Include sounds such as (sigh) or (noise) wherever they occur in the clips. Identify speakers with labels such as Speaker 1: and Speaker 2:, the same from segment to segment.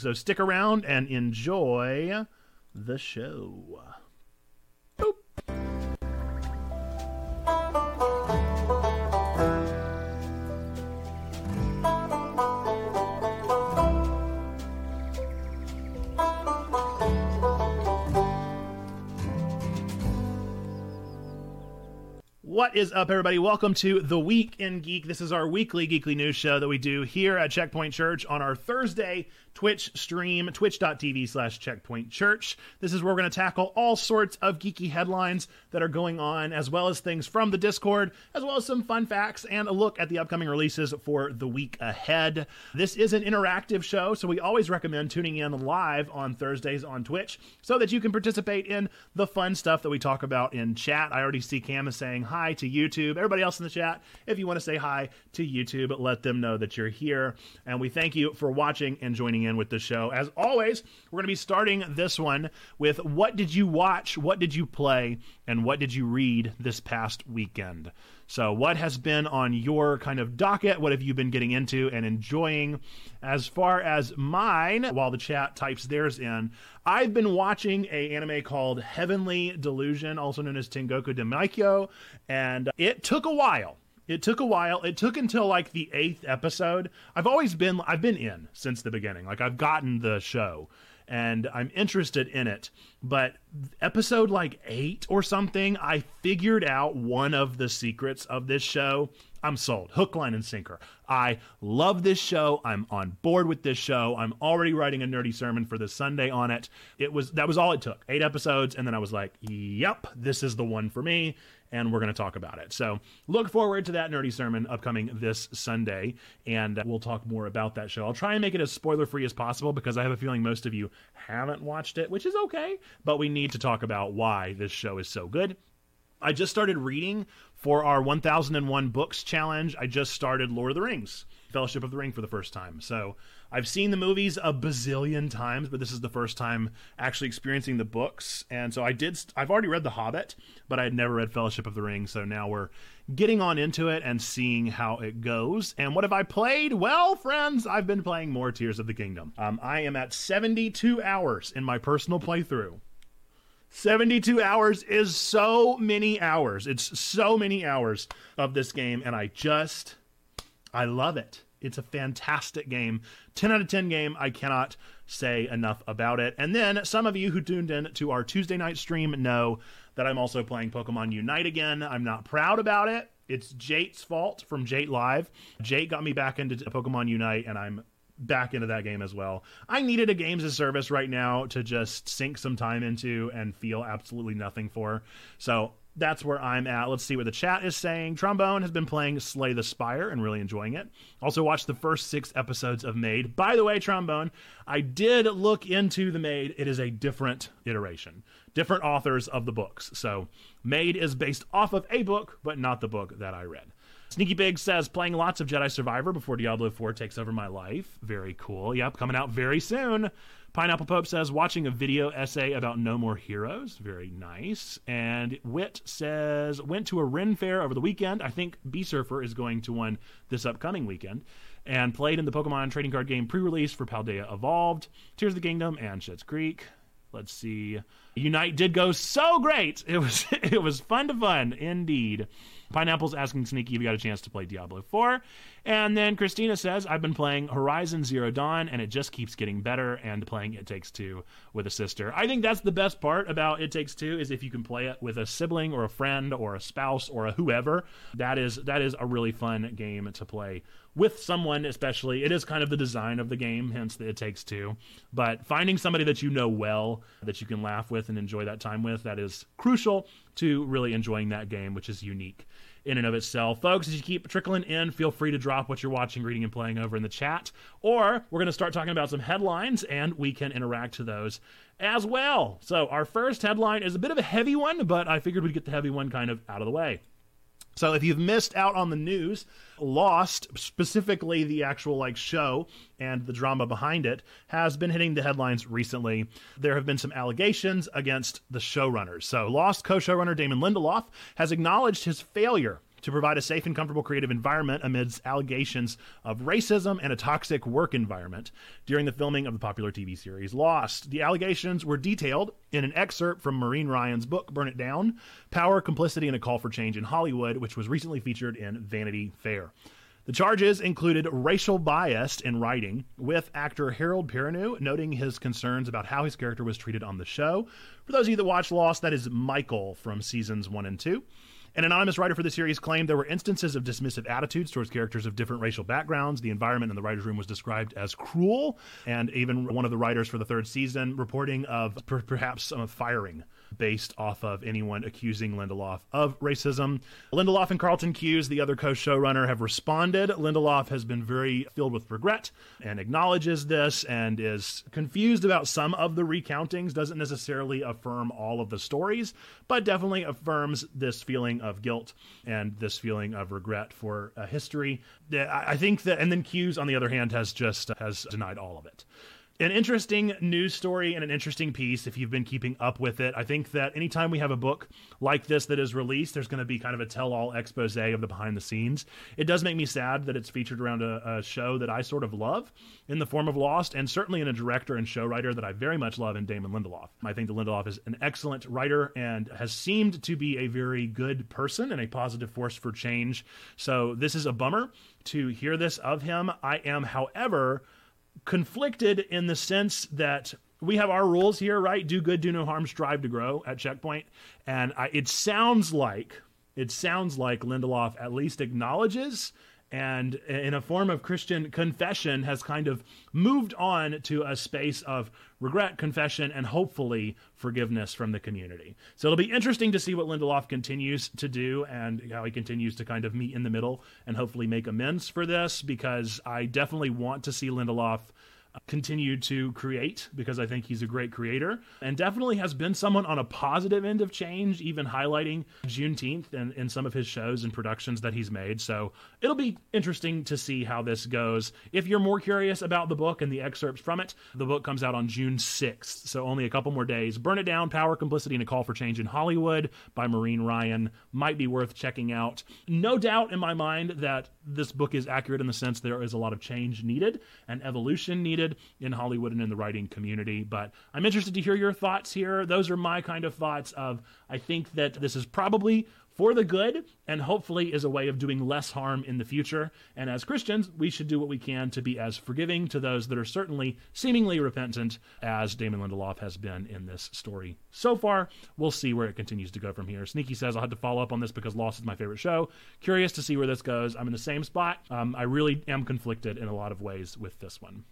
Speaker 1: So stick around and enjoy the show. What is up, everybody? Welcome to The Week in Geek. This is our weekly geekly news show that we do here at Checkpoint Church on our Thursday Twitch stream, twitch.tv slash checkpoint church. This is where we're going to tackle all sorts of geeky headlines that are going on, as well as things from the Discord, as well as some fun facts and a look at the upcoming releases for the week ahead. This is an interactive show, so we always recommend tuning in live on Thursdays on Twitch so that you can participate in the fun stuff that we talk about in chat. I already see Cam is saying hi to YouTube. Everybody else in the chat, if you want to say hi to YouTube, let them know that you're here. And we thank you for watching and joining in with the show. As always, we're going to be starting this one with what did you watch, what did you play, and what did you read this past weekend? So, what has been on your kind of docket? What have you been getting into and enjoying? As far as mine, while the chat types theirs in, I've been watching a anime called Heavenly Delusion, also known as Tengoku Daimakyo, and it took a while. It took a while. It took until like the eighth episode. I've always been I've been in since the beginning. Like I've gotten the show and I'm interested in it. But episode like eight or something, I figured out one of the secrets of this show. I'm sold. Hook, line, and sinker. I love this show. I'm on board with this show. I'm already writing a nerdy sermon for this Sunday on it. It was that was all it took. Eight episodes, and then I was like, "Yep, this is the one for me." And we're going to talk about it. So look forward to that nerdy sermon upcoming this Sunday, and we'll talk more about that show. I'll try and make it as spoiler free as possible because I have a feeling most of you haven't watched it, which is okay. But we need to talk about why this show is so good. I just started reading for our 1001 Books Challenge. I just started Lord of the Rings, Fellowship of the Ring for the first time. So I've seen the movies a bazillion times, but this is the first time actually experiencing the books. And so I did, I've already read The Hobbit, but I had never read Fellowship of the Ring. So now we're getting on into it and seeing how it goes. And what have I played? Well, friends, I've been playing more Tears of the Kingdom. Um, I am at 72 hours in my personal playthrough. 72 hours is so many hours. It's so many hours of this game, and I just, I love it. It's a fantastic game. 10 out of 10 game. I cannot say enough about it. And then some of you who tuned in to our Tuesday night stream know that I'm also playing Pokemon Unite again. I'm not proud about it. It's Jate's fault from Jate Live. Jate got me back into Pokemon Unite, and I'm back into that game as well. I needed a games as service right now to just sink some time into and feel absolutely nothing for. So that's where I'm at. Let's see what the chat is saying. Trombone has been playing Slay the Spire and really enjoying it. Also watched the first six episodes of Maid. By the way, Trombone, I did look into the Maid. It is a different iteration, different authors of the books. So Maid is based off of a book, but not the book that I read. Sneaky Big says playing lots of Jedi Survivor before Diablo 4 takes over my life. Very cool. Yep, coming out very soon. Pineapple Pope says watching a video essay about No More Heroes. Very nice. And Wit says went to a Ren fair over the weekend. I think B Surfer is going to one this upcoming weekend. And played in the Pokemon trading card game pre-release for Paldea Evolved, Tears of the Kingdom, and Schitt's Creek. Let's see. Unite did go so great. It was (laughs) it was fun to fun indeed. Pineapple's asking Sneaky if you got a chance to play Diablo 4. And then Christina says, I've been playing Horizon Zero Dawn and it just keeps getting better and playing It Takes Two with a sister. I think that's the best part about It Takes Two is if you can play it with a sibling or a friend or a spouse or a whoever. That is that is a really fun game to play with someone especially it is kind of the design of the game hence it takes two but finding somebody that you know well that you can laugh with and enjoy that time with that is crucial to really enjoying that game which is unique in and of itself. Folks, as you keep trickling in, feel free to drop what you're watching, reading, and playing over in the chat. Or we're going to start talking about some headlines and we can interact to those as well. So, our first headline is a bit of a heavy one, but I figured we'd get the heavy one kind of out of the way. So if you've missed out on the news, Lost, specifically the actual like show and the drama behind it, has been hitting the headlines recently. There have been some allegations against the showrunners. So Lost co-showrunner Damon Lindelof has acknowledged his failure to provide a safe and comfortable creative environment amidst allegations of racism and a toxic work environment during the filming of the popular TV series Lost. The allegations were detailed in an excerpt from Maureen Ryan's book, Burn It Down Power, Complicity, and a Call for Change in Hollywood, which was recently featured in Vanity Fair. The charges included racial bias in writing, with actor Harold Perrineau noting his concerns about how his character was treated on the show. For those of you that watch Lost, that is Michael from seasons one and two. An anonymous writer for the series claimed there were instances of dismissive attitudes towards characters of different racial backgrounds. The environment in the writer's room was described as cruel, and even one of the writers for the third season reporting of per- perhaps some firing based off of anyone accusing Lindelof of racism. Lindelof and Carlton Cuse, the other co showrunner, have responded. Lindelof has been very filled with regret and acknowledges this and is confused about some of the recountings, doesn't necessarily affirm all of the stories, but definitely affirms this feeling of guilt and this feeling of regret for a history. I think that, and then Cuse, on the other hand, has just has denied all of it an interesting news story and an interesting piece if you've been keeping up with it. I think that anytime we have a book like this that is released, there's going to be kind of a tell all expose of the behind the scenes. It does make me sad that it's featured around a, a, show that I sort of love in the form of Lost, and certainly in a director and show writer that I very much love in Damon Lindelof. I think that Lindelof is an excellent writer and has seemed to be a very good person and a positive force for change. So this is a bummer to hear this of him. I am, however, conflicted in the sense that we have our rules here, right? Do good, do no harm, strive to grow at Checkpoint, and I, it sounds like it sounds like Lindelof at least acknowledges and in a form of Christian confession has kind of moved on to a space of regret, confession, and hopefully forgiveness from the community. So it'll be interesting to see what Lindelof continues to do and how he continues to kind of meet in the middle and hopefully make amends for this because I definitely want to see Lindelof continue to create because I think he's a great creator and definitely has been someone on a positive end of change, even highlighting Juneteenth and in some of his shows and productions that he's made. So it'll be interesting to see how this goes. If you're more curious about the book and the excerpts from it, the book comes out on June 6th, so only a couple more days. Burn It Down Power, Complicity, and a Call for Change in Hollywood by Maureen Ryan might be worth checking out. No doubt in my mind that this book is accurate in the sense there is a lot of change needed and evolution needed needed in Hollywood and in the writing community. But I'm interested to hear your thoughts here. Those are my kind of thoughts of I think that this is probably for the good and hopefully is a way of doing less harm in the future. And as Christians, we should do what we can to be as forgiving to those that are certainly seemingly repentant as Damon Lindelof has been in this story so far. We'll see where it continues to go from here. Sneaky says, I'll have to follow up on this because Lost is my favorite show. Curious to see where this goes. I'm in the same spot. Um, I really am conflicted in a lot of ways with this one.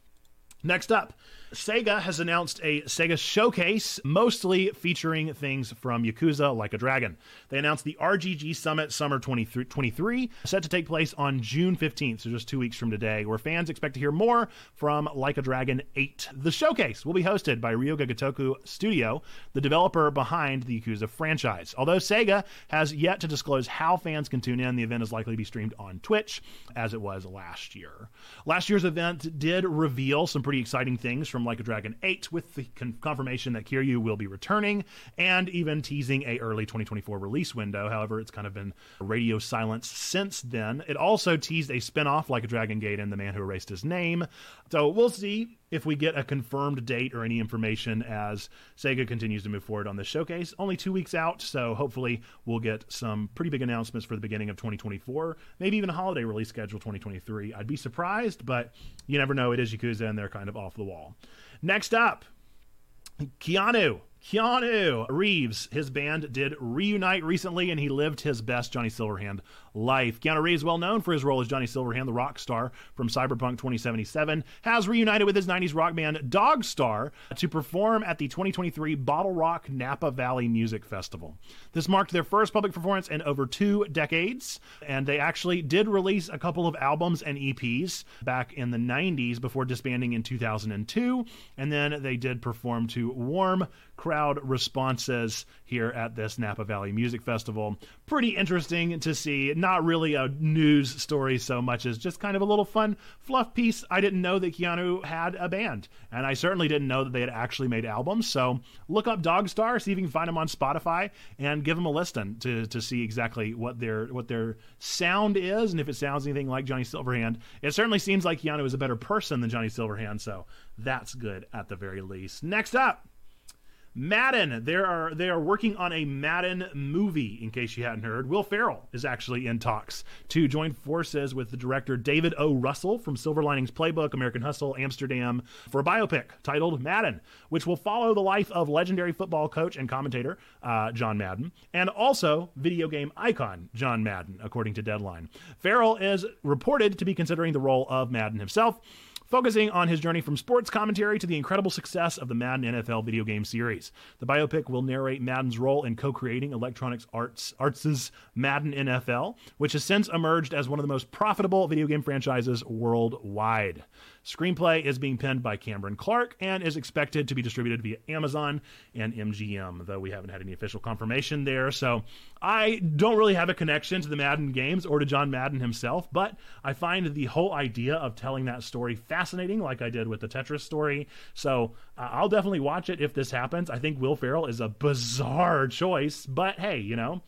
Speaker 1: Next up, Sega has announced a Sega showcase, mostly featuring things from Yakuza Like a Dragon. They announced the RGG Summit Summer 2023, set to take place on June 15th, so just two weeks from today, where fans expect to hear more from Like a Dragon 8. The showcase will be hosted by Ryu Ga Gotoku Studio, the developer behind the Yakuza franchise. Although Sega has yet to disclose how fans can tune in, the event is likely to be streamed on Twitch, as it was last year. Last year's event did reveal some pretty exciting things from Like a Dragon 8 with the con- confirmation that Kiryu will be returning and even teasing a early 2024 release window. However, it's kind of been radio silence since then. It also teased a spin-off Like a Dragon Gate and The Man Who Erased His Name. So we'll see if we get a confirmed date or any information as Sega continues to move forward on this showcase. Only two weeks out, so hopefully we'll get some pretty big announcements for the beginning of 2024, maybe even a holiday release schedule 2023. I'd be surprised, but you never know. It is Yakuza, and they're kind of off the wall. Next up, Keanu Keanu Reeves, his band did reunite recently, and he lived his best Johnny Silverhand life. Keanu Reeves, well known for his role as Johnny Silverhand, the rock star from Cyberpunk 2077, has reunited with his 90s rock band Dogstar to perform at the 2023 Bottle Rock Napa Valley Music Festival. This marked their first public performance in over two decades, and they actually did release a couple of albums and EPs back in the 90s before disbanding in 2002, and then they did perform to Warm crowd responses here at this Napa Valley Music Festival. Pretty interesting to see. Not really a news story so much as just kind of a little fun fluff piece. I didn't know that Keanu had a band, and I certainly didn't know that they had actually made albums. So look up Dogstar, see if you can find them on Spotify, and give them a listen to, to see exactly what their what their sound is and if it sounds anything like Johnny Silverhand. It certainly seems like Keanu is a better person than Johnny Silverhand, so that's good at the very least. Next up. Madden. There are they are working on a Madden movie. In case you hadn't heard, Will Ferrell is actually in talks to join forces with the director David O. Russell from Silver Linings Playbook, American Hustle, Amsterdam for a biopic titled Madden, which will follow the life of legendary football coach and commentator uh, John Madden, and also video game icon John Madden, according to Deadline. Ferrell is reported to be considering the role of Madden himself focusing on his journey from sports commentary to the incredible success of the Madden NFL video game series. The biopic will narrate Madden's role in co-creating Electronics Arts Arts' Madden NFL, which has since emerged as one of the most profitable video game franchises worldwide. Screenplay is being penned by Cameron Clark and is expected to be distributed via Amazon and MGM, though we haven't had any official confirmation there. So I don't really have a connection to the Madden games or to John Madden himself, but I find the whole idea of telling that story fascinating, like I did with the Tetris story. So uh, I'll definitely watch it if this happens. I think Will Ferrell is a bizarre choice, but hey, you know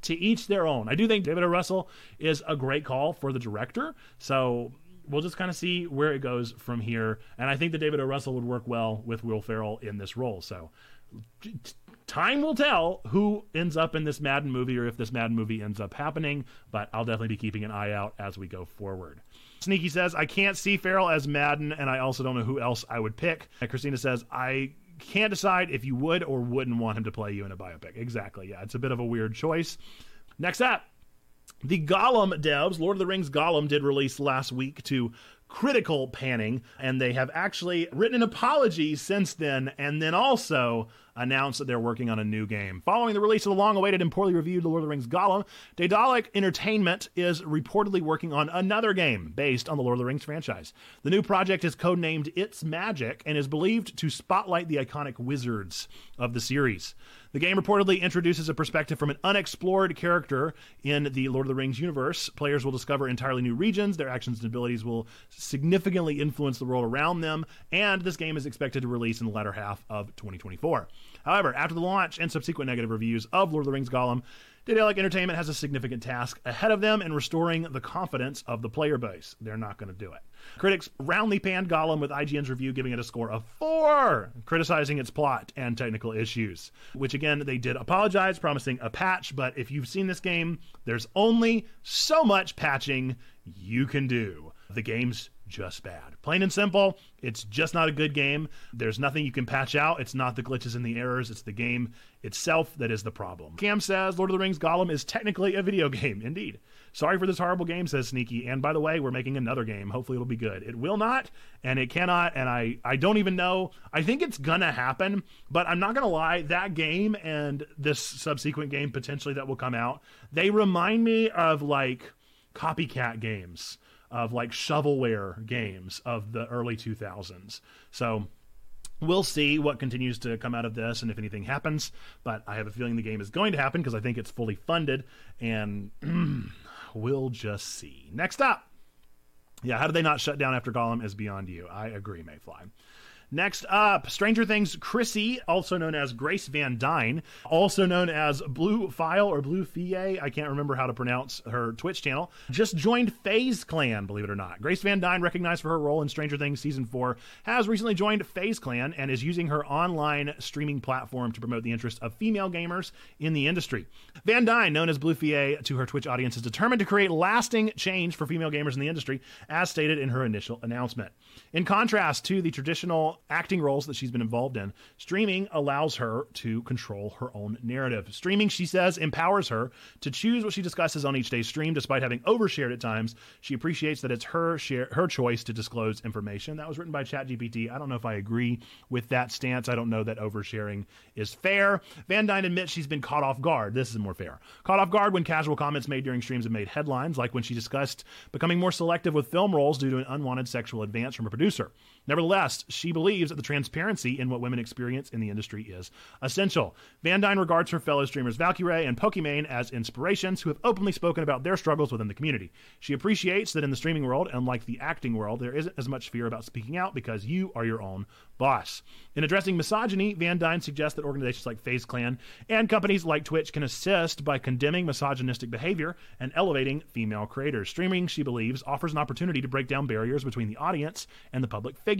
Speaker 1: to each their own. I do think David O. Russell is a great call for the director. So we'll just kind of see where it goes from here. And I think that David O. Russell would work well with Will Ferrell in this role. So time will tell who ends up in this Madden movie or if this Madden movie ends up happening, but I'll definitely be keeping an eye out as we go forward. Sneaky says, I can't see Ferrell as Madden, and I also don't know who else I would pick. And Christina says, I can't decide if you would or wouldn't want him to play you in a biopic. Exactly. Yeah, it's a bit of a weird choice. Next up, the Gollum devs, Lord of the Rings Gollum, did release last week to critical panning, and they have actually written an apology since then, and then also announced that they're working on a new game. Following the release of the long awaited and poorly reviewed The Lord of the Rings Gollum, Daedalic Entertainment is reportedly working on another game based on the Lord of the Rings franchise. The new project is codenamed It's Magic and is believed to spotlight the iconic wizards of the series. The game reportedly introduces a perspective from an unexplored character in the Lord of the Rings universe. Players will discover entirely new regions, their actions and abilities will significantly influence the world around them, and this game is expected to release in the latter half of 2024. However, after the launch and subsequent negative reviews of Lord of the Rings Gollum, Daedalic Entertainment has a significant task ahead of them in restoring the confidence of the player base. They're not going to do it. Critics roundly panned Gollum with IGN's review giving it a score of four, criticizing its plot and technical issues. Which again, they did apologize, promising a patch, but if you've seen this game, there's only so much patching you can do. The game's just bad. Plain and simple, it's just not a good game. There's nothing you can patch out. It's not the glitches and the errors, it's the game itself that is the problem. Cam says Lord of the Rings Gollum is technically a video (laughs) game. Indeed. Sorry for this horrible game, says Sneaky. And by the way, we're making another game. Hopefully it'll be good. It will not, and it cannot, and I, I don't even know. I think it's gonna happen, but I'm not gonna lie, that game and this subsequent game potentially that will come out, they remind me of like copycat games of like shovelware games of the early 2000s. So we'll see what continues to come out of this and if anything happens. But I have a feeling the game is going to happen because I think it's fully funded, and (clears throat) we'll just see. Next up. Yeah, how did they not shut down after Gollum is beyond you. I agree, Mayfly. Next up, Stranger Things Chrissy, also known as Grace Van Dien, also known as Blue File or Blue Fie, I can't remember how to pronounce her Twitch channel, just joined FaZe Clan, believe it or not. Grace Van Dien, recognized for her role in Stranger Things Season 4, has recently joined FaZe Clan and is using her online streaming platform to promote the interest of female gamers in the industry. Van Dien, known as Blue Fie to her Twitch audience, is determined to create lasting change for female gamers in the industry, as stated in her initial announcement. In contrast to the traditional acting roles that she's been involved in, streaming allows her to control her own narrative. Streaming, she says, empowers her to choose what she discusses on each day's stream, despite having overshared at times. She appreciates that it's her share, her choice to disclose information. That was written by ChatGPT. I don't know if I agree with that stance. I don't know that oversharing is fair. Van Dien admits she's been caught off guard. This is more fair. Caught off guard when casual comments made during streams have made headlines, like when she discussed becoming more selective with film roles due to an unwanted sexual advance from a producer. Nevertheless, she believes that the transparency in what women experience in the industry is essential. Van Dien regards her fellow streamers Valkyrae and Pokimane as inspirations who have openly spoken about their struggles within the community. She appreciates that in the streaming world, unlike the acting world, there isn't as much fear about speaking out because you are your own boss. In addressing misogyny, Van Dien suggests that organizations like FaZe Clan and companies like Twitch can assist by condemning misogynistic behavior and elevating female creators. Streaming, she believes, offers an opportunity to break down barriers between the audience and the public figure.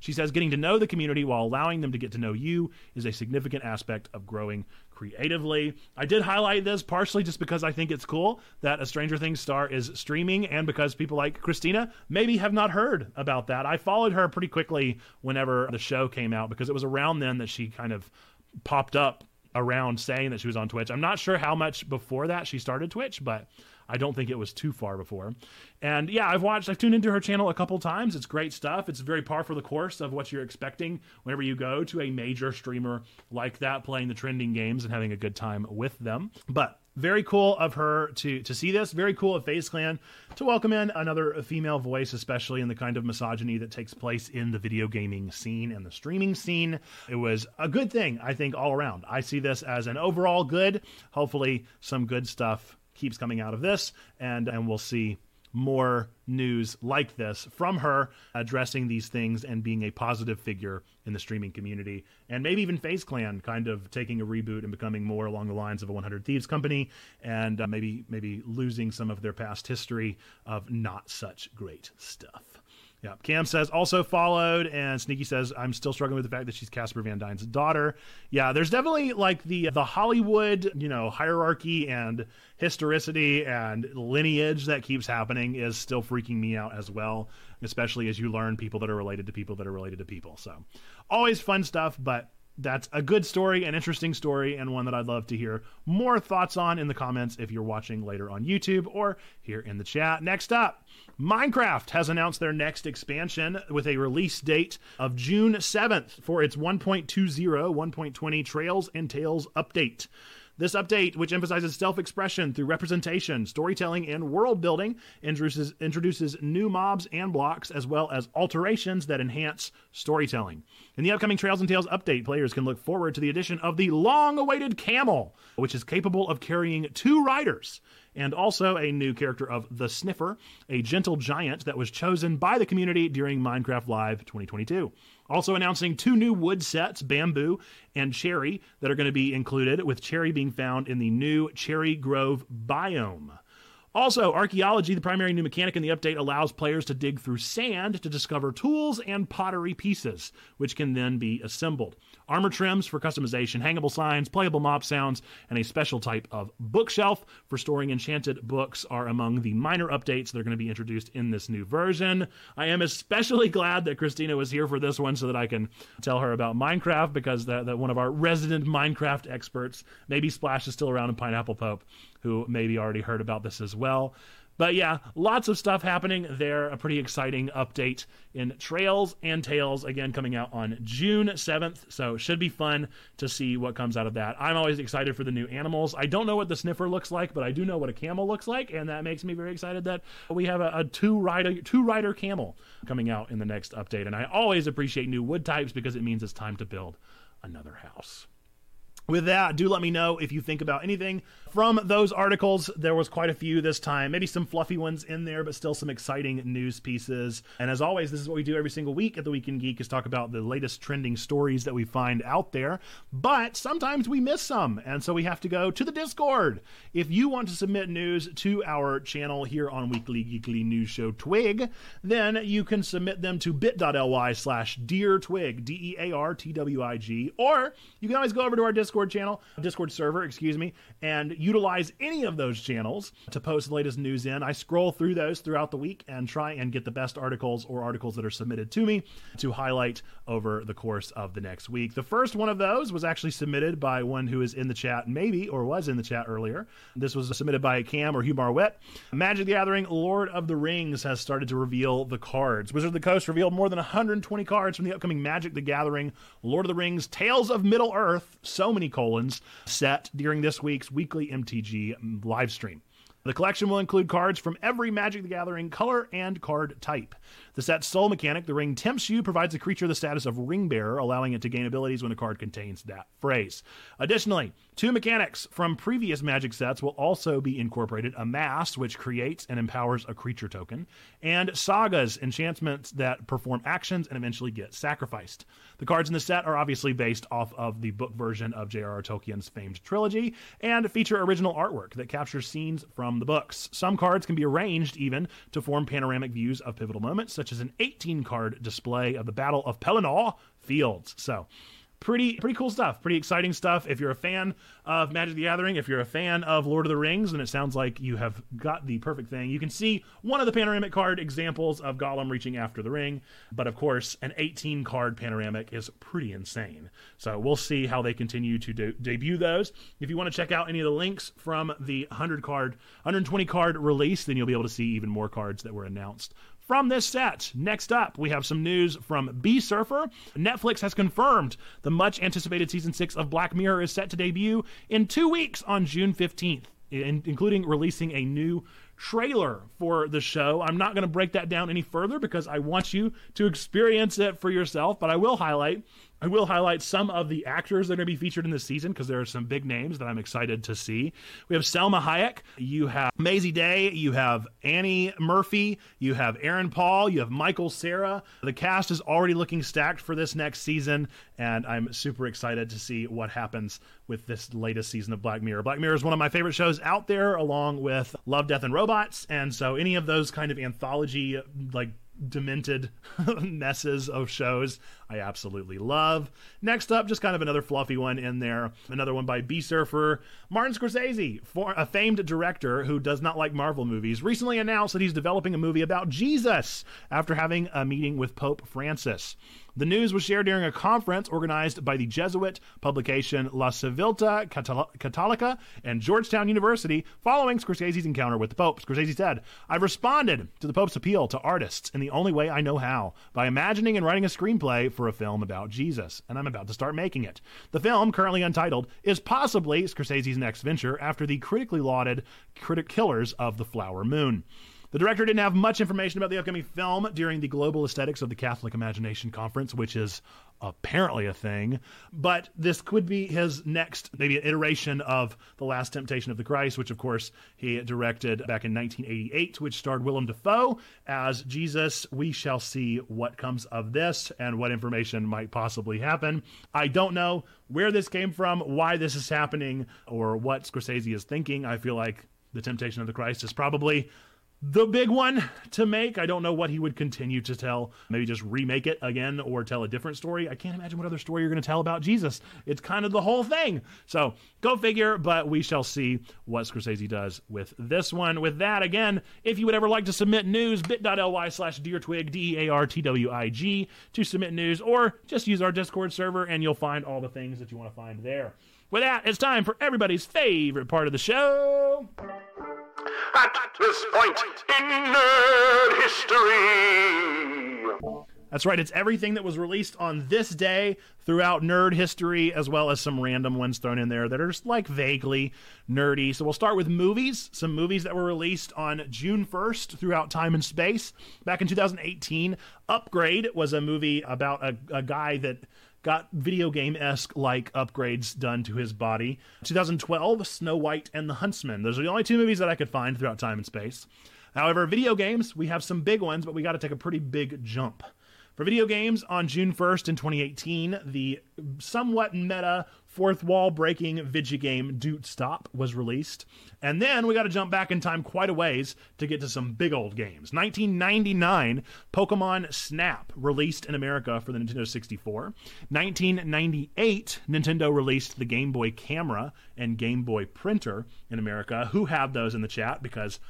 Speaker 1: She says getting to know the community while allowing them to get to know you is a significant aspect of growing creatively. I did highlight this partially just because I think it's cool that a Stranger Things star is streaming and because people like Christina maybe have not heard about that. I followed her pretty quickly whenever the show came out because it was around then that she kind of popped up around saying that she was on Twitch. I'm not sure how much before that she started Twitch, but I don't think it was too far before. And yeah, I've watched, I've tuned into her channel a couple times. It's great stuff. It's very par for the course of what you're expecting whenever you go to a major streamer like that, playing the trending games and having a good time with them. But very cool of her to to see this. Very cool of FaZe Clan to welcome in another female voice, especially in the kind of misogyny that takes place in the video gaming scene and the streaming scene. It was a good thing, I think, all around. I see this as an overall good. Hopefully, some good stuff keeps coming out of this, and and we'll see more news like this from her addressing these things and being a positive figure in the streaming community and maybe even FaZe Clan kind of taking a reboot and becoming more along the lines of a 100 Thieves company and uh, maybe maybe losing some of their past history of not such great stuff. Yeah. Cam says also followed, and Sneaky says I'm still struggling with the fact that she's Casper Van Dien's daughter. Yeah, there's definitely like the the Hollywood, you know, hierarchy and historicity and lineage that keeps happening is still freaking me out as well, especially as you learn people that are related to people that are related to people. So, always fun stuff, but that's a good story, an interesting story, and one that I'd love to hear more thoughts on in the comments if you're watching later on YouTube or here in the chat. Next up, Minecraft has announced their next expansion with a release date of June 7th for its 1.20, 1.20 Trails and Tales update. This update, which emphasizes self expression through representation, storytelling, and world building, introduces, introduces new mobs and blocks, as well as alterations that enhance storytelling. In the upcoming Trails and Tales update, players can look forward to the addition of the long awaited camel, which is capable of carrying two riders and also a new character of the Sniffer, a gentle giant that was chosen by the community during Minecraft Live 2022. Also announcing two new wood sets, Bamboo and Cherry, that are going to be included, with Cherry being found in the new Cherry Grove biome. Also, archaeology, the primary new mechanic in the update, allows players to dig through sand to discover tools and pottery pieces, which can then be assembled. Armor trims for customization, hangable signs, playable mob sounds, and a special type of bookshelf for storing enchanted books are among the minor updates that are going to be introduced in this new version. I am especially (laughs) glad that Christina was here for this one so that I can tell her about Minecraft because that, that one of our resident Minecraft experts, maybe Splash is still around in Pineapple Pope, who maybe already heard about this as well. But yeah, lots of stuff happening there. A pretty exciting update in Trails and Tales, again, coming out on June 7th. So it should be fun to see what comes out of that. I'm always excited for the new animals. I don't know what the sniffer looks like, but I do know what a camel looks like, and that makes me very excited that we have a, a two rider two rider camel coming out in the next update. And I always appreciate new wood types because it means it's time to build another house with that, do let me know if you think about anything from those articles. There was quite a few this time, maybe some fluffy ones in there, but still some exciting news pieces. And as always, this is what we do every single week at the Week in Geek is talk about the latest trending stories that we find out there. But sometimes we miss some, and so we have to go to the Discord. If you want to submit news to our channel here on Weekly Geekly News Show Twig, then you can submit them to bit.ly slash dear twig, D E A R T W I G, or you can always go over to our Discord Discord channel, Discord server, excuse me, and utilize any of those channels to post the latest news in. I scroll through those throughout the week and try and get the best articles or articles that are submitted to me to highlight over the course of the next week. The first one of those was actually submitted by one who is in the chat, maybe, or was in the chat earlier. This was submitted by Cam or Hugh Marwet. Magic the Gathering Lord of the Rings has started to reveal the cards. Wizard of the Coast revealed more than 120 cards from the upcoming Magic the Gathering Lord of the Rings Tales of Middle Earth. So many colons set during this week's weekly MTG live stream. The collection will include cards from every Magic the Gathering color and card type. The set's sole mechanic, the ring tempts you, provides the creature the status of ring bearer, allowing it to gain abilities when a card contains that phrase. Additionally, two mechanics from previous Magic sets will also be incorporated Amass, which creates and empowers a creature token, and Sagas, enchantments that perform actions and eventually get sacrificed. The cards in the set are obviously based off of the book version of J.R.R. Tolkien's famed trilogy and feature original artwork that captures scenes from the books. Some cards can be arranged even to form panoramic views of pivotal moments, such as an 18 card display of the Battle of Pelennor Fields. So, pretty pretty cool stuff. Pretty exciting stuff. If you're a fan of magic the gathering if you're a fan of lord of the rings then it sounds like you have got the perfect thing. You can see one of the panoramic card examples of gollum reaching after the ring but of course an 18 card panoramic is pretty insane. So we'll see how they continue to de- debut those. If you want to check out any of the links from the 100 card 120 card release then you'll be able to see even more cards that were announced from this set. Next up, we have some news from B Surfer. Netflix has confirmed the much anticipated season six of Black Mirror is set to debut in two weeks on June 15th, in- including releasing a new trailer for the show. I'm not going to break that down any further because I want you to experience it for yourself, but I will highlight I will highlight some of the actors that are going to be featured in this season because there are some big names that I'm excited to see. We have Salma Hayek, you have Mazey Day, you have Annie Murphy, you have Aaron Paul, you have Michael Cera. The cast is already looking stacked for this next season, and I'm super excited to see what happens with this latest season of Black Mirror. Black Mirror is one of my favorite shows out there, along with Love, Death, and Robots, and so any of those kind of anthology like demented (laughs) messes of shows I absolutely love. Next up, just kind of another fluffy one in there. Another one by B Surfer. Martin Scorsese, for a famed director who does not like Marvel movies, recently announced that he's developing a movie about Jesus after having a meeting with Pope Francis. The news was shared during a conference organized by the Jesuit publication La Civiltà Cattolica and Georgetown University following Scorsese's encounter with the Pope. Scorsese said, I've responded to the Pope's appeal to artists in the only way I know how, by imagining and writing a screenplay for a film about Jesus, and I'm about to start making it. The film, currently untitled, is possibly Scorsese's next venture after the critically lauded Critic Killers of the Flower Moon. The director didn't have much information about the upcoming film during the Global Aesthetics of the Catholic Imagination Conference, which is apparently a thing. But this could be his next, maybe an iteration of The Last Temptation of the Christ, which, of course, he directed back in 1988, which starred Willem Dafoe as Jesus. We shall see what comes of this and what information might possibly happen. I don't know where this came from, why this is happening, or what Scorsese is thinking. I feel like The Temptation of the Christ is probably the big one to make. I don't know what he would continue to tell. Maybe just remake it again or tell a different story. I can't imagine what other story you're going to tell about Jesus. It's kind of the whole thing. So go figure, but we shall see what Scorsese does with this one. With that, again, if you would ever like to submit news, bit.ly slash deartwig, D E A R T W I G, to submit news, or just use our Discord server and you'll find all the things that you want to find there. With that, it's time for everybody's favorite part of the show
Speaker 2: at this point in nerd history.
Speaker 1: That's right. It's everything that was released on this day throughout nerd history, as well as some random ones thrown in there that are just like vaguely nerdy. So we'll start with movies. Some movies that were released on June 1st throughout time and space. Back in 2018, Upgrade was a movie about a, a guy that got video game esque like upgrades done to his body. 2012, Snow White and the Huntsman. Those are the only two movies that I could find throughout time and space. However, video games, we have some big ones, but we got to take a pretty big jump. For video games, on June 1st in 2018, the somewhat meta fourth wall breaking Vigigame Doot Stop was released. And then we got to jump back in time quite a ways to get to some big old games. 1999, Pokemon Snap released in America for the Nintendo 64. 1998, Nintendo released the Game Boy Camera and Game Boy Printer in America. Who have those in the chat? Because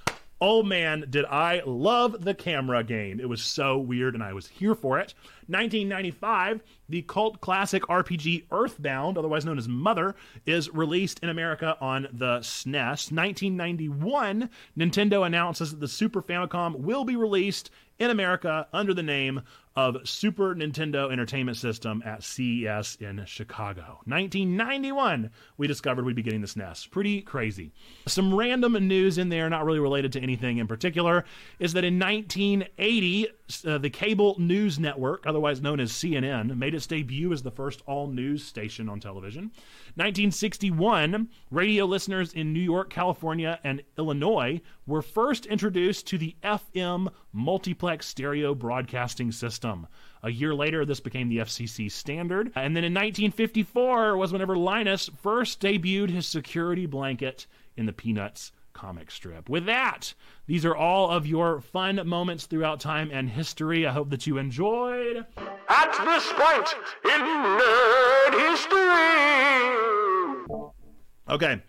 Speaker 1: oh man, did I love the camera game. It was so weird and I was here for it. 1995, the cult classic RPG Earthbound, otherwise known as Mother, is released in America on the SNES. 1991, Nintendo announces that the Super Famicom will be released in America under the name of Super Nintendo Entertainment System at CES in Chicago. 1991, we discovered we'd be getting this SNES. Pretty crazy. Some random news in there, not really related to anything in particular, is that in 1980, uh, the cable news network, otherwise known as CNN, made its debut as the first all news station on television. 1961, radio listeners in New York, California, and Illinois were first introduced to the FM multiplex stereo broadcasting system. A year later, this became the FCC standard. And then in 1954 was whenever Linus first debuted his security blanket in the Peanuts comic strip. With that, these are all of your fun moments throughout time and history. I hope that you enjoyed.
Speaker 2: At this point in nerd history.
Speaker 1: Okay.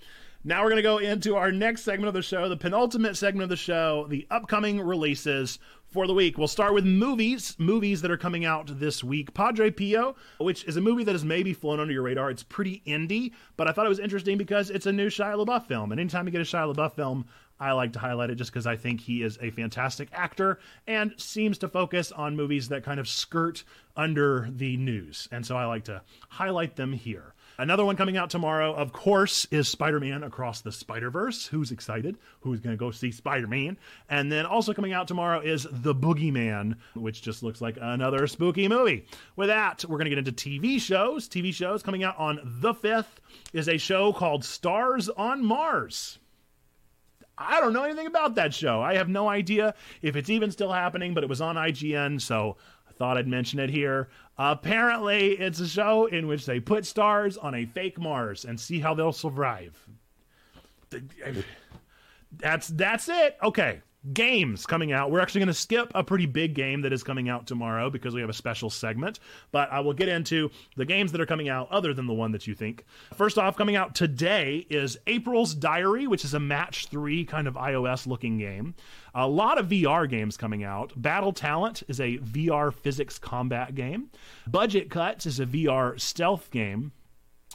Speaker 1: Now we're going to go into our next segment of the show, the penultimate segment of the show, the upcoming releases for the week. We'll start with movies, movies that are coming out this week. Padre Pio, which is a movie that has maybe flown under your radar. It's pretty indie, but I thought it was interesting because it's a new Shia LaBeouf film. And anytime you get a Shia LaBeouf film, I like to highlight it just because I think he is a fantastic actor and seems to focus on movies that kind of skirt under the news. And so I like to highlight them here. Another one coming out tomorrow, of course, is Spider Man Across the Spider Verse. Who's excited? Who's going to go see Spider Man? And then also coming out tomorrow is The Boogeyman, which just looks like another spooky movie. With that, we're going to get into TV shows. TV shows coming out on the 5th is a show called Stars on Mars. I don't know anything about that show. I have no idea if it's even still happening, but it was on IGN, so thought I'd mention it here. Apparently, it's a show in which they put stars on a fake Mars and see how they'll survive. That's that's it. Okay. Games coming out. We're actually going to skip a pretty big game that is coming out tomorrow because we have a special segment, but I will get into the games that are coming out other than the one that you think. First off, coming out today is April's Diary, which is a match 3 kind of iOS looking game. A lot of VR games coming out. Battle Talent is a VR physics combat game. Budget Cuts is a VR stealth game.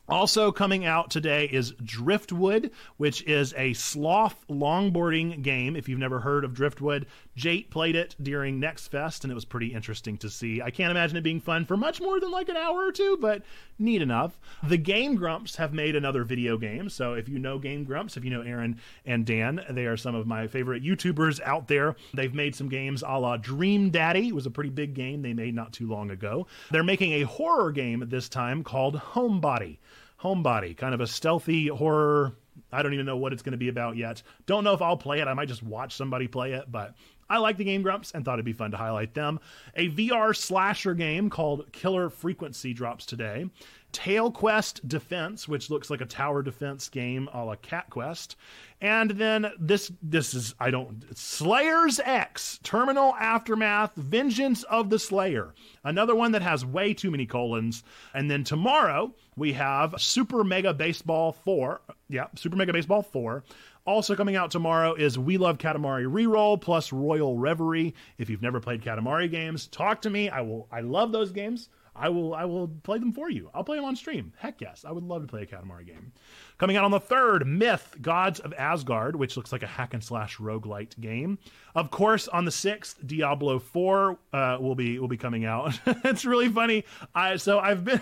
Speaker 1: Also coming out today is Driftwood, which is a sloth longboarding game. If you've never heard of Driftwood, Jate played it during Next Fest, and it was pretty interesting to see. I can't imagine it being fun for much more than like an hour or two, but neat enough. The Game Grumps have made another video game. So if you know Game Grumps, if you know Aaron and Dan, they are some of my favorite YouTubers out there. They've made some games a la Dream Daddy. It was a pretty big game they made not too long ago. They're making a horror game this time called Homebody. Homebody, kind of a stealthy horror. I don't even know what it's going to be about yet. Don't know if I'll play it. I might just watch somebody play it, but I like the Game Grumps and thought it'd be fun to highlight them. A VR slasher game called Killer Frequency drops today. Tail Quest Defense, which looks like a tower defense game a la Cat Quest. And then this this is I don't Slayers X Terminal Aftermath Vengeance of the Slayer. Another one that has way too many colons. And then tomorrow we have Super Mega Baseball 4. Yeah, Super Mega Baseball 4. Also coming out tomorrow is We Love Katamari Reroll plus Royal Reverie. If you've never played Katamari games, talk to me. I will I love those games. I will I will play them for you. I'll play them on stream. Heck yes, I would love to play a Katamari game. Coming out on the third, Myth, Gods of Asgard, which looks like a hack and slash roguelite game. Of course, on the sixth, Diablo 4 uh, will be will be coming out. (laughs) it's really funny. I so I've been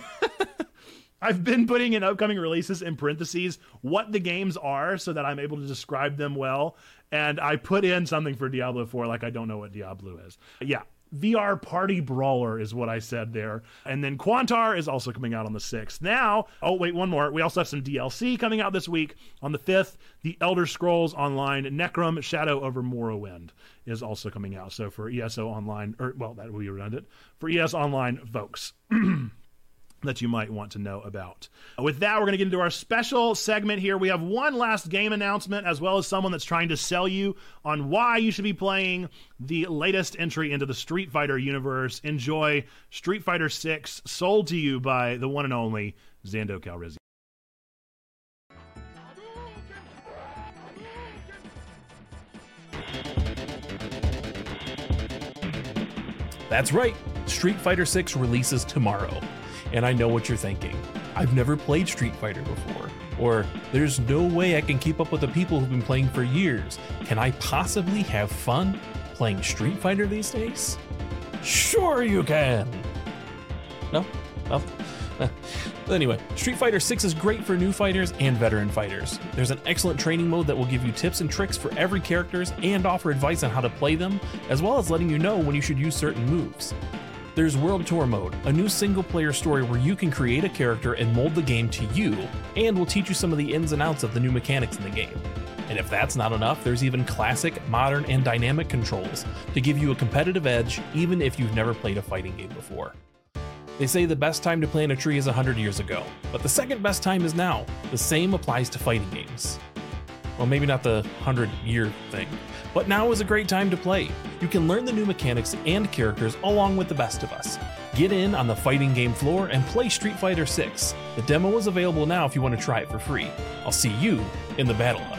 Speaker 1: (laughs) I've been putting in upcoming releases in parentheses what the games are so that I'm able to describe them well. And I put in something for Diablo 4 like I don't know what Diablo is. Yeah, VR Party Brawler is what I said there. And then Quantar is also coming out on the 6th. Now, oh, wait, one more. We also have some DLC coming out this week. On the 5th, The Elder Scrolls Online Necrom Shadow over Morrowind is also coming out. So for ESO Online, or well, that will be redundant, for ES Online folks. (clears throat) that you might want to know about. With that, we're going to get into our special segment here. We have one last game announcement, as well as someone that's trying to sell you on why you should be playing the latest entry into the Street Fighter universe. Enjoy Street Fighter 6, sold to you by the one and only Zando Calrissian.
Speaker 3: That's right. Street Fighter 6 releases tomorrow. And I know what you're thinking. I've never played Street Fighter before. Or, there's no way I can keep up with the people who've been playing for years. Can I possibly have fun playing Street Fighter these days? Sure, you can! No? Well, (laughs) anyway, Street Fighter 6 is great for new fighters and veteran fighters. There's an excellent training mode that will give you tips and tricks for every characters and offer advice on how to play them, as well as letting you know when you should use certain moves. There's World Tour Mode, a new single player story where you can create a character and mold the game to you, and will teach you some of the ins and outs of the new mechanics in the game. And if that's not enough, there's even classic, modern, and dynamic controls to give you a competitive edge even if you've never played a fighting game before. They say the best time to plant a tree is 100 years ago, but the second best time is now. The same applies to fighting games. Well, maybe not the 100 year thing, but now is a great time to play. You can learn the new mechanics and characters along with the best of us. Get in on the fighting game floor and play Street Fighter 6. The demo is available now if you want to try it for free. I'll see you in the Battle Hub.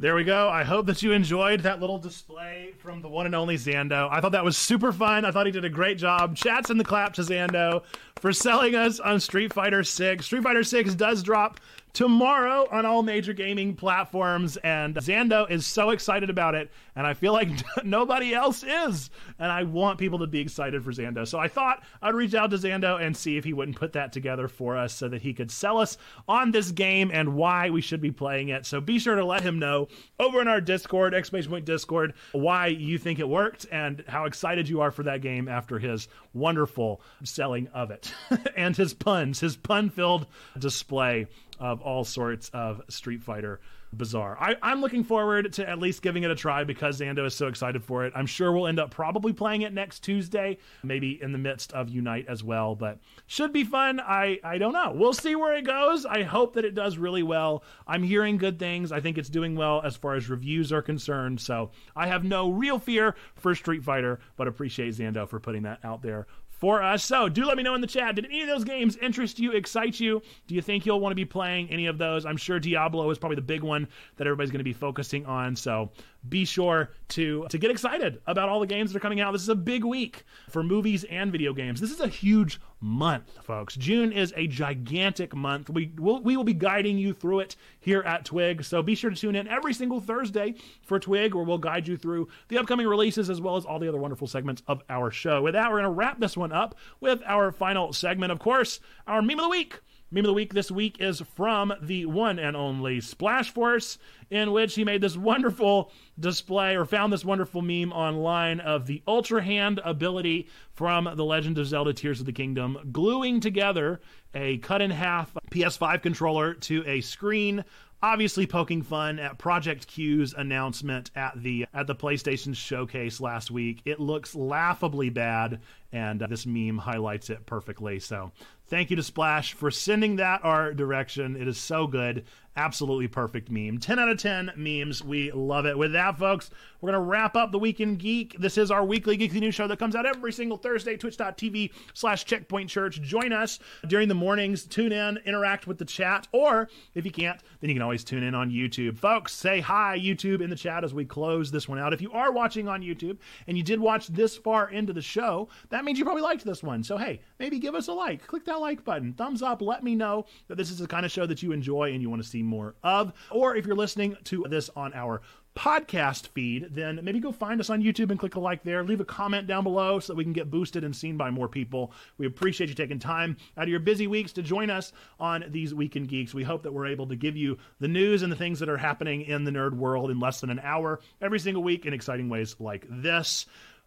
Speaker 1: There we go. I hope that you enjoyed that little display from the one and only Zando. I thought that was super fun. I thought he did a great job. Chats in the clap to Zando for selling us on Street Fighter 6. Street Fighter 6 does drop tomorrow on all major gaming platforms. And Zando is so excited about it. And I feel like (laughs) nobody else is. And I want people to be excited for Zando. So I thought I'd reach out to Zando and see if he wouldn't put that together for us so that he could sell us on this game and why we should be playing it. So be sure to let him know over in our Discord, exclamation point Discord, why you think it worked and how excited you are for that game after his wonderful selling of it (laughs) and his puns, his pun filled display of all sorts of Street Fighter bizarre. I, I'm looking forward to at least giving it a try because Zando is so excited for it. I'm sure we'll end up probably playing it next Tuesday, maybe in the midst of Unite as well, but should be fun. I, I don't know. We'll see where it goes. I hope that it does really well. I'm hearing good things. I think it's doing well as far as reviews are concerned, so I have no real fear for Street Fighter, but appreciate Zando for putting that out there for us. So do let me know in the chat. Did any of those games interest you, excite you? Do you think you'll want to be playing any of those? I'm sure Diablo is probably the big one that everybody's going to be focusing on. So be sure to to get excited about all the games that are coming out. This is a big week for movies and video games. This is a huge month, folks. June is a gigantic month. We will we will be guiding you through it here at Twig. So be sure to tune in every single Thursday for Twig, where we'll guide you through the upcoming releases as well as all the other wonderful segments of our show. With that, we're going to wrap this one up with our final segment, of course, our meme of the week. Meme of the week this week is from the one and only Splash Force, in which he made this wonderful display or found this wonderful meme online of the Ultra Hand ability from The Legend of Zelda Tears of the Kingdom, gluing together a cut in half PS5 controller to a screen obviously poking fun at Project Q's announcement at the at the PlayStation showcase last week. It looks laughably bad, and uh, this meme highlights it perfectly. So, thank you to Splash for sending that our direction. It is so good. Absolutely perfect meme. 10 out of 10 memes. We love it. With that, folks, we're going to wrap up the Week in Geek. This is our weekly Geekly News show that comes out every single Thursday, twitch.tv slash checkpoint church. Join us during the mornings. Tune in, interact with the chat, or if you can't, then you can always tune in on YouTube. Folks, say hi, YouTube, in the chat as we close this one out. If you are watching on YouTube and you did watch this far into the show, that means you probably liked this one. So, hey, maybe give us a like. Click that like button. Thumbs up. Let me know that this is the kind of show that you enjoy and you want to see more of. Or if you're listening to this on our podcast feed, then maybe go find us on YouTube and click a like there. Leave a comment down below so that we can get boosted and seen by more people. We appreciate you taking time out of your busy weeks to join us on these Week in Geeks. We hope that we're able to give you the news and the things that are happening in the nerd world in less than an hour every single week in exciting ways like this.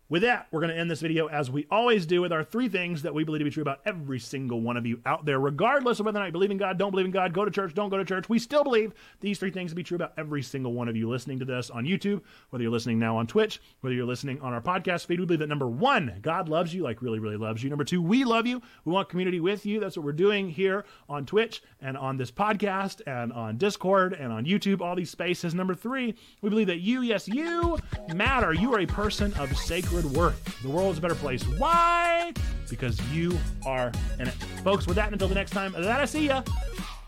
Speaker 1: With that, we're going to end this video as we always do with our three things that we believe to be true about every single one of you out there, regardless of whether or not you believe in God, don't believe in God, go to church, don't go to church. We still believe these three things to be true about every single one of you listening to this on YouTube, whether you're listening now on Twitch, whether you're listening on our podcast feed. We believe that number one, God loves you, like really, really loves you. Number two, we love you. We want community with you. That's what we're doing here on Twitch and on this podcast and on Discord and on YouTube, all these spaces. Number three, we believe that you, yes, you matter. You are a person of sacred worth. The world is a better place. Why? Because you are in it. Folks, with that, until the next time that I see ya,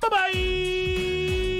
Speaker 1: bye bye.